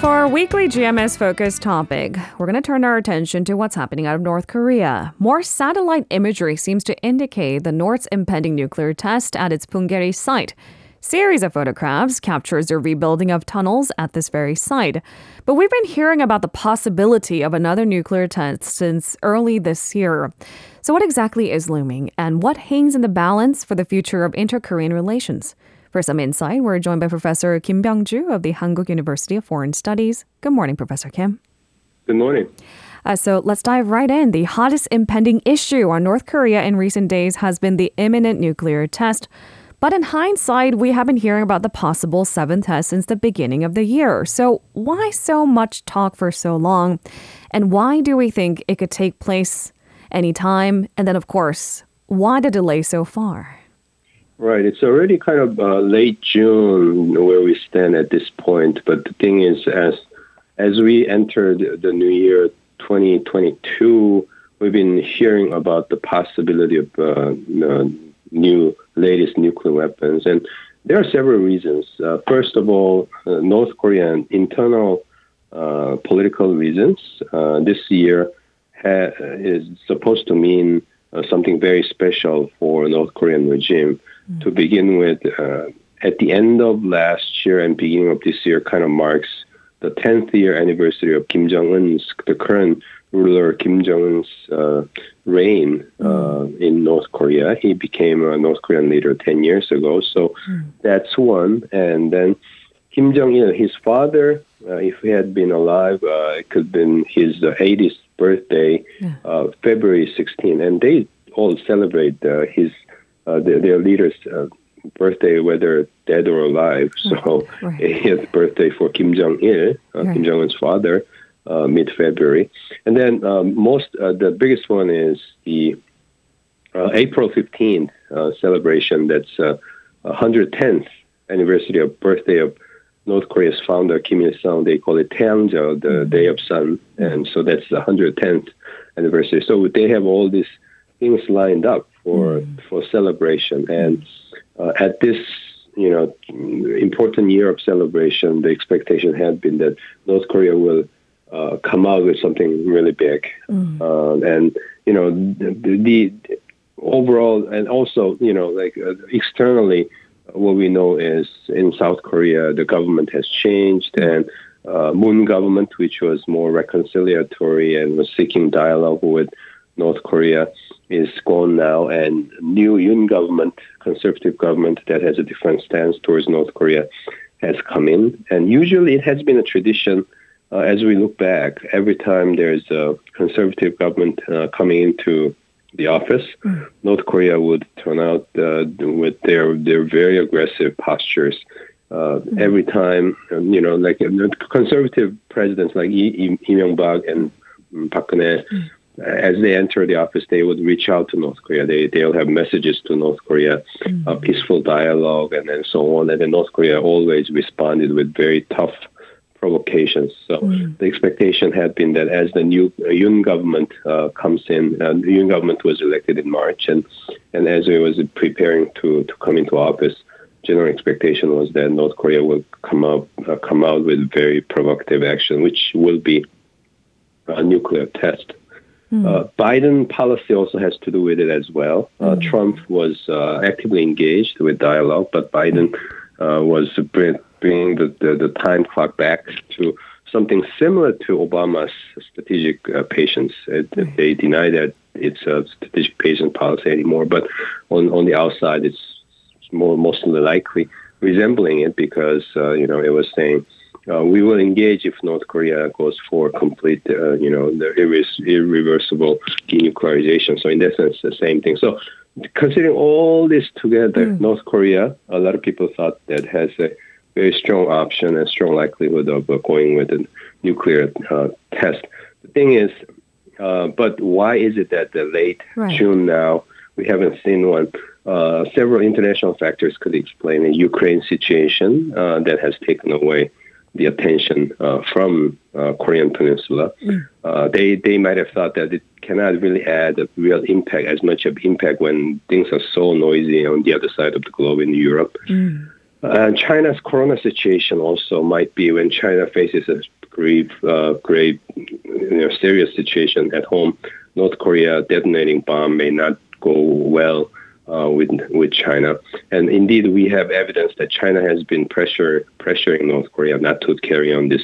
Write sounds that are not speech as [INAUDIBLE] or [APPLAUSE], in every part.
For our weekly GMS focused topic, we're going to turn our attention to what's happening out of North Korea. More satellite imagery seems to indicate the North's impending nuclear test at its Punggye-ri site. Series of photographs captures the rebuilding of tunnels at this very site. But we've been hearing about the possibility of another nuclear test since early this year. So what exactly is looming and what hangs in the balance for the future of inter-Korean relations? For some insight, we're joined by Professor Kim Byung-ju of the Hankuk University of Foreign Studies. Good morning, Professor Kim. Good morning. Uh, so let's dive right in. The hottest impending issue on North Korea in recent days has been the imminent nuclear test. But in hindsight, we have been hearing about the possible seventh test since the beginning of the year. So why so much talk for so long? And why do we think it could take place anytime? And then, of course, why the delay so far? Right. It's already kind of uh, late June where we stand at this point. But the thing is, as as we entered the new year 2022, we've been hearing about the possibility of uh, new latest nuclear weapons, and there are several reasons. Uh, first of all, uh, North Korean internal uh, political reasons. Uh, this year ha- is supposed to mean something very special for North Korean regime Mm. To begin with, uh, at the end of last year and beginning of this year, kind of marks the 10th year anniversary of Kim Jong Un's, the current ruler Kim Jong Un's uh, reign uh, mm. in North Korea. He became a North Korean leader 10 years ago, so mm. that's one. And then Kim Jong Il, his father, uh, if he had been alive, uh, it could have been his 80th birthday, yeah. Uh, February 16, and they all celebrate his uh, their, their leader's uh, birthday, whether dead or alive. So right. his birthday for Kim Jong Il, uh, right. Kim Jong Un's father, uh, mid February, and then um, most uh, the biggest one is the uh, April fifteenth celebration. That's uh, 110th anniversary of birthday of North Korea's founder Kim Il Sung. They call it Taeyangjeol, the mm-hmm. Day of Sun, and so that's the 110th anniversary. So they have all these things lined up for mm. for celebration. And uh, at this you know important year of celebration, the expectation had been that North Korea will uh, come out with something really big, mm. uh, and you know the, the, overall, and also you know like uh, externally, what we know is in South Korea the government has changed and. Uh, Moon government, which was more reconciliatory and was seeking dialogue with North Korea, is gone now, and new Yoon government, conservative government that has a different stance towards North Korea, has come in. And usually, it has been a tradition. Uh, as we look back, every time there's a conservative government uh, coming into the office, mm. North Korea would turn out uh, with their their very aggressive postures. Uh, mm. Every time, um, you know, like uh, conservative presidents like Lee Myung-bak and Park Geun-hye, as they enter the office, they would reach out to North Korea. They they'll have messages to North Korea, a peaceful dialogue, and then so on. And then North Korea always responded with very tough provocations. So mm-hmm. the expectation had been that as the new uh, Yoon government uh, comes in, uh, the Yoon government was elected in March, and and as it was preparing to to come into office. General expectation was that North Korea will come out uh, come out with very provocative action, which will be a nuclear test. Mm. Uh, Biden policy also has to do with it as well. Uh, mm. Trump was uh, actively engaged with dialogue, but Biden uh, was bringing the, the, the, time clock back to something similar to Obama's strategic uh, patience. It, mm. They deny that it's a strategic patience policy anymore, but on, on the outside, it's more mostly likely resembling it because uh, you know it was saying uh, we will engage if North Korea goes for complete, uh, you know, the irre- irreversible denuclearization. So in that sense, the same thing. So considering all this together, mm. North Korea, a lot of people thought that has a very strong option and strong likelihood of uh, going with a nuclear uh, test. The thing is, uh, but why is it that the late right. June now we haven't seen one? Uh, several international factors could explain the Ukraine situation that has taken away the attention uh, from uh, Korean Peninsula. Mm. Uh, they they might have thought that it cannot really add a real impact as much of impact when things are so noisy on the other side of the globe in Europe. Mm. Uh, China's corona situation also might be when China faces a grave, uh, grave, you know, serious situation at home. North Korea detonating bomb may not go well uh, with with China, and indeed we have evidence that China has been pressure pressuring North Korea not to carry on this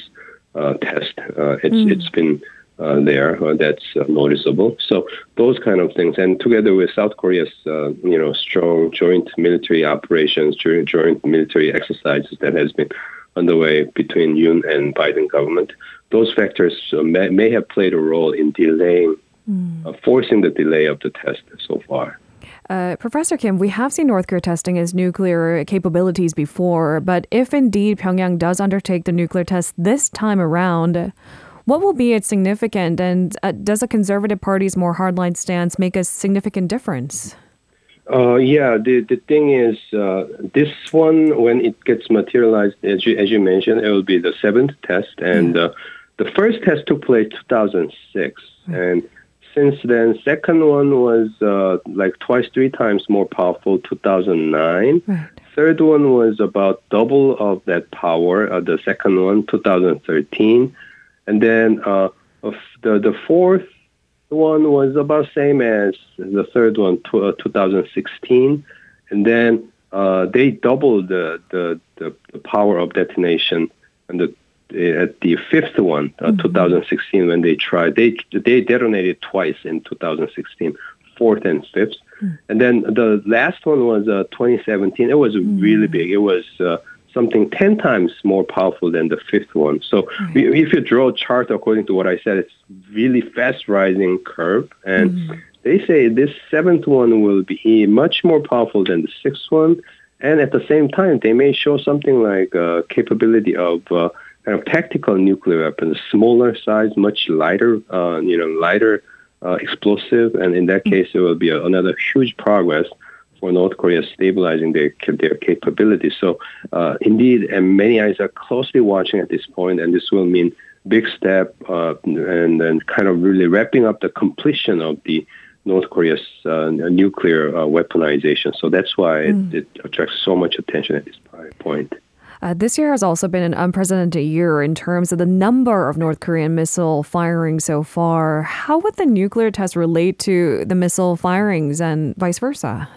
uh, test. Uh, it's mm. it's been uh, there uh, that's uh, noticeable. So those kind of things, and together with South Korea's uh, you know strong joint military operations, joint military exercises that has been underway between Yoon and Biden government, those factors may, may have played a role in delaying, mm. forcing the delay of the test so far. Uh, Professor Kim, we have seen North Korea testing its nuclear capabilities before, but if indeed Pyongyang does undertake the nuclear test this time around, what will be its significance, and uh, does a conservative party's more hardline stance make a significant difference? Uh, yeah, the, the thing is, uh, this one, when it gets materialized, as you, as you mentioned, it will be the seventh test. And uh, the first test took place 2006. And since then, second one was uh, like twice, three times more powerful, 2009. Right. Third one was about double of that power, uh, the second one, 2013. And then uh, the the fourth one was about same as the third one, to, uh, 2016, and then uh, they doubled the, the, the the power of detonation and the at the fifth one, uh, mm-hmm. 2016, when they tried, they they detonated twice in 2016, fourth and fifth, mm-hmm. and then the last one was uh, 2017. It was mm-hmm. really big. It was uh, something 10 times more powerful than the fifth one. So mm-hmm. if you draw a chart according to what I said, it's really fast rising curve. And mm-hmm. they say this seventh one will be much more powerful than the sixth one. And at the same time, they may show something like uh, capability of uh, kind of tactical nuclear weapons, smaller size, much lighter, uh, you know, lighter uh, explosive. And in that mm-hmm. case, it will be a, another huge progress for North Korea stabilizing their their capabilities. So uh, indeed, and many eyes are closely watching at this point, and this will mean big step uh, and then kind of really wrapping up the completion of the North Korea's uh, nuclear uh, weaponization. So that's why mm. it, it, attracts so much attention at this point. Uh, this year has also been an unprecedented year in terms of the number of North Korean missile firings so far. How would the nuclear test relate to the missile firings and vice versa?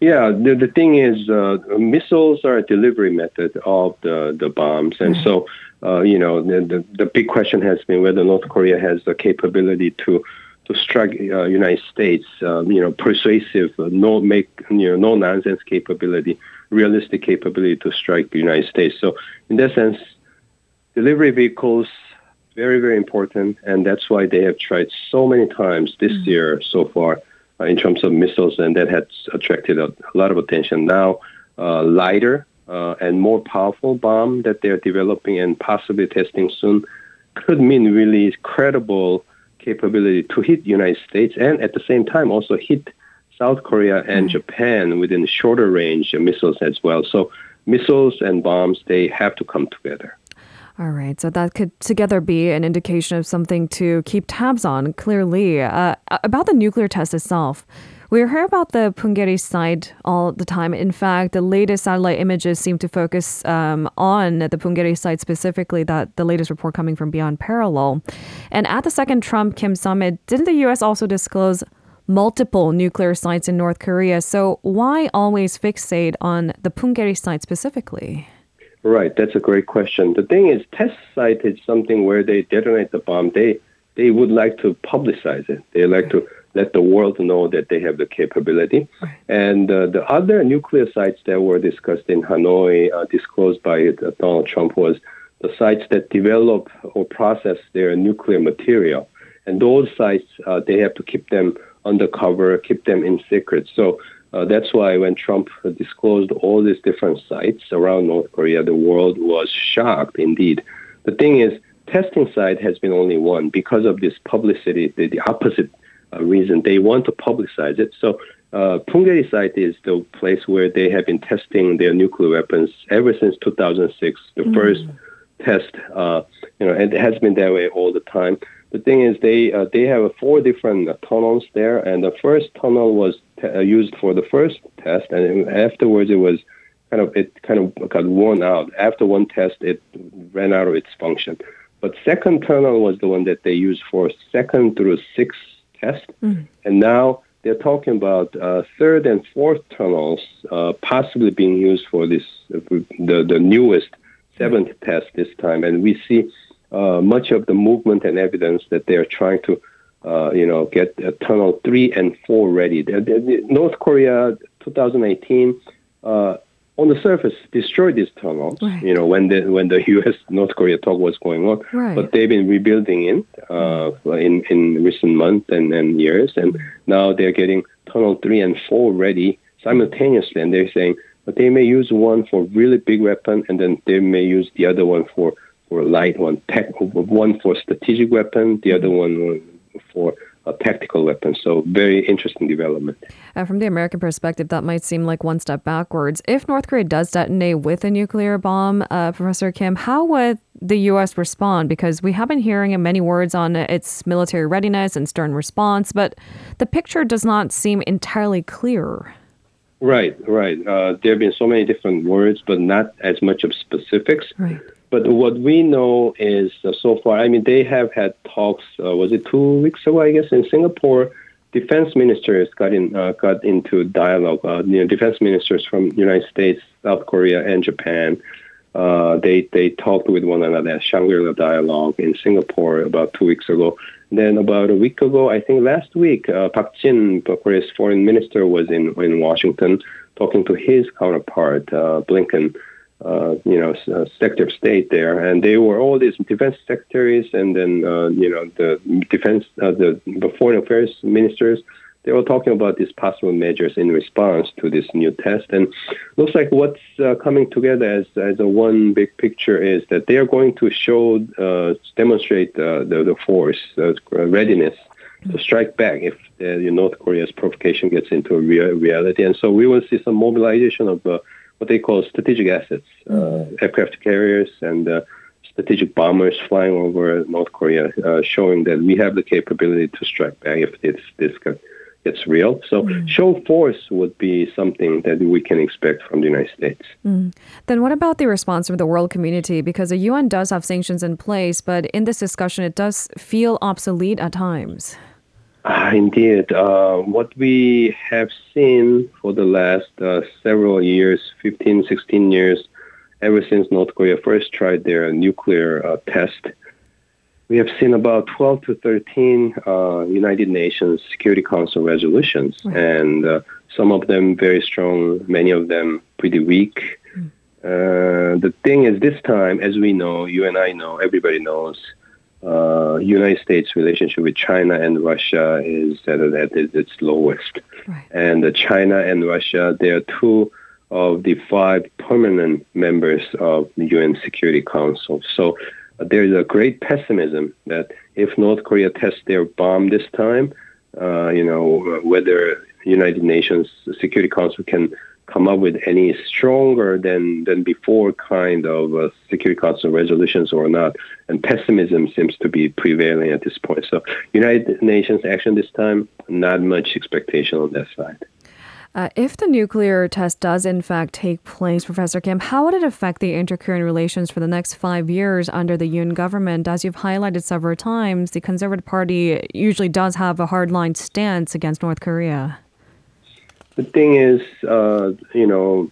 Yeah, the, the thing is, uh, missiles are a delivery method of the, the bombs. And mm-hmm. so, uh, you know, the, the, the, big question has been whether North Korea has the capability to to strike uh, United States, um, you know, persuasive, uh, no make, you know, no nonsense capability, realistic capability to strike the United States. So, in that sense, delivery vehicles very very important, and that's why they have tried so many times this mm-hmm. year so far in terms of missiles, and that has attracted a, a lot of attention. Now, uh, lighter uh, and more powerful bomb that they're developing and possibly testing soon could mean really credible capability to hit United States and at the same time also hit South Korea and mm. Japan within shorter range missiles as well. So missiles and bombs they have to come together. All right. So that could together be an indication of something to keep tabs on, clearly. Uh, about the nuclear test itself, we hear about the Punggye-ri site all the time. In fact, the latest satellite images seem to focus um, on the Punggye-ri site specifically, that the latest report coming from Beyond Parallel. And at the second Trump Kim summit, didn't the U.S. also disclose multiple nuclear sites in North Korea? So why always fixate on the Punggye-ri site specifically? Right, that's a great question. The thing is, test site is something where they detonate the bomb. They they would like to publicize it. They like to let the world know that they have the capability. And uh, the other nuclear sites that were discussed in Hanoi, uh, disclosed by uh, Donald Trump, was the sites that develop or process their nuclear material. And those sites, uh, they have to keep them undercover, keep them in secret. So uh, that's why when Trump disclosed all these different sites around North Korea, the world was shocked indeed. The thing is, testing site has been only one because of this publicity, the, the opposite uh, reason. They want to publicize it. So uh, Punggye site is the place where they have been testing their nuclear weapons ever since 2006, the mm. first test. Uh, you know, and it has been that way all the time. The thing is, they uh, they have four different uh, tunnels there, and the first tunnel was t- uh, used for the first test, and afterwards it was kind of it kind of got worn out. After one test, it ran out of its function. But second tunnel was the one that they used for second through sixth test, mm. and now they're talking about uh, third and fourth tunnels uh, possibly being used for this uh, the the newest seventh test this time, and we see uh, much of the movement and evidence that they are trying to. Uh, you know, get tunnel three and four ready. North Korea, 2018, uh, on the surface destroyed these tunnels. Right. You know when the when the [LAUGHS] U.S. North Korea talk was going on, right. but they've been rebuilding it uh, in in recent months and, and years, and now they're getting tunnel three and four ready simultaneously, and they're saying, but they may use one for really big weapon, and then they may use the other one for for light one, tech, one for strategic weapon, the other one for a tactical weapon. So, very interesting development. Uh, from the American perspective, that might seem like one step backwards. If North Korea does detonate with a nuclear bomb, uh, Professor Kim, how would the U.S. respond? Because we have been hearing many words on its military readiness and stern response, but the picture does not seem entirely clear. Right, right. Uh, there have been so many different words, but not as much of specifics. Right. But what we know is uh, so far, I mean, they have had talks. Uh, was it two weeks ago? I guess in Singapore, defense ministers got in uh, got into dialogue. Uh, you know, defense ministers from United States, South Korea, and Japan. Uh, they they talked with one another Shangri-La dialogue in Singapore about two weeks ago. Then about a week ago, I think last week, uh, Park Jin, Korea's foreign minister, was in in Washington talking to his counterpart Blinken uh, you know, uh, Secretary of State there, and they were all these defense secretaries, and then uh, you know the defense, uh, the, the foreign affairs ministers. They were talking about these possible measures in response to this new test, and looks like what's uh, coming together as as a one big picture is that they are going to show, uh, demonstrate the the force, readiness to strike back if the, North Korea's provocation gets into a real reality, and so we will see some mobilization of what they call strategic assets, uh, mm-hmm. aircraft carriers and uh, strategic bombers flying over North Korea, uh, showing that we have the capability to strike back if this this gets real. So mm. show force would be something that we can expect from the United States. Mm. Then what about the response from the world community? Because the UN does have sanctions in place, but in this discussion, it does feel obsolete at times. Uh, indeed. Uh, what we have seen for the last uh, several years, 15, 16 years, ever since North Korea first tried their nuclear uh, test, we have seen about 12 to 13 uh, United Nations Security Council resolutions, right. and uh, some of them very strong, many of them pretty weak. Mm. the thing is, this time, as we know, you and I know, everybody knows, uh, United States relationship with China and Russia is at, at its lowest. Right. And uh, China and Russia, they are two of the five permanent members of the UN Security Council. So uh, there is a great pessimism that if North Korea tests their bomb this time, uh, you know, whether United Nations Security Council can come up with any stronger than, than before kind of uh, Security Council resolutions or not. And pessimism seems to be prevailing at this point. So United Nations action this time, not much expectation on that side. Uh, if the nuclear test does in fact take place, Professor Kim, how would it affect the inter-Korean relations for the next five years under the Yoon government? As you've highlighted several times, the Conservative Party usually does have a hardline stance against North Korea. The thing is, uh, you know,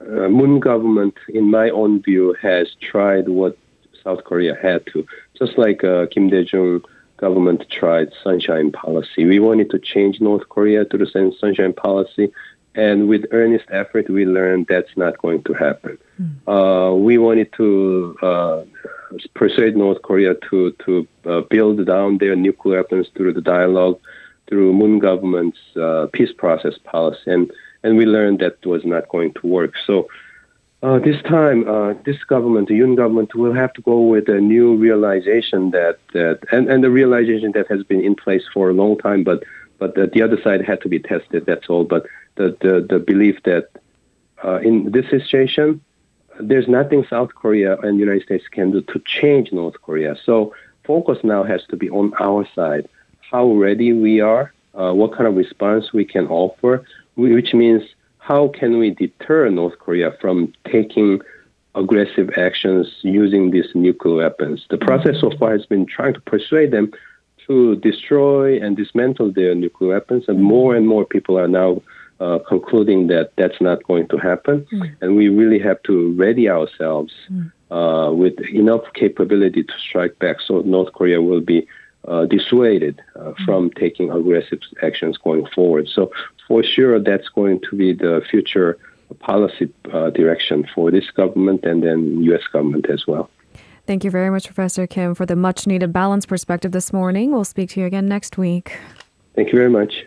uh, Moon government, in my own view, has tried what South Korea had to. Just like uh, Kim Dae-jung government tried sunshine policy. We wanted to change North Korea to the sunshine policy, and with earnest effort, we learned that's not going to happen. Mm. Uh, we wanted to uh, persuade North Korea to to uh, build down their nuclear weapons through the dialogue through Moon government's uh, peace process policy, and and we learned that was not going to work. So. Uh, this time, uh, this government, the Yoon government, will have to go with a new realization that, that and, and the realization that has been in place for a long time, but but the, the other side had to be tested. That's all. But the the, the belief that uh, in this situation, there's nothing South Korea and United States can do to change North Korea. So focus now has to be on our side how ready we are, uh, what kind of response we can offer, which means how can we deter North Korea from taking aggressive actions using these nuclear weapons? The process so far has been trying to persuade them to destroy and dismantle their nuclear weapons, and more and more people are now uh, concluding that that's not going to happen, mm. and we really have to ready ourselves mm. uh, with enough capability to strike back, so North Korea will be uh, dissuaded uh, mm. from taking aggressive actions going forward. So for sure, that's going to be the future policy uh, direction for this government and then U.S. government as well. Thank you very much, Professor Kim, for the much needed balanced perspective this morning. We'll speak to you again next week. Thank you very much.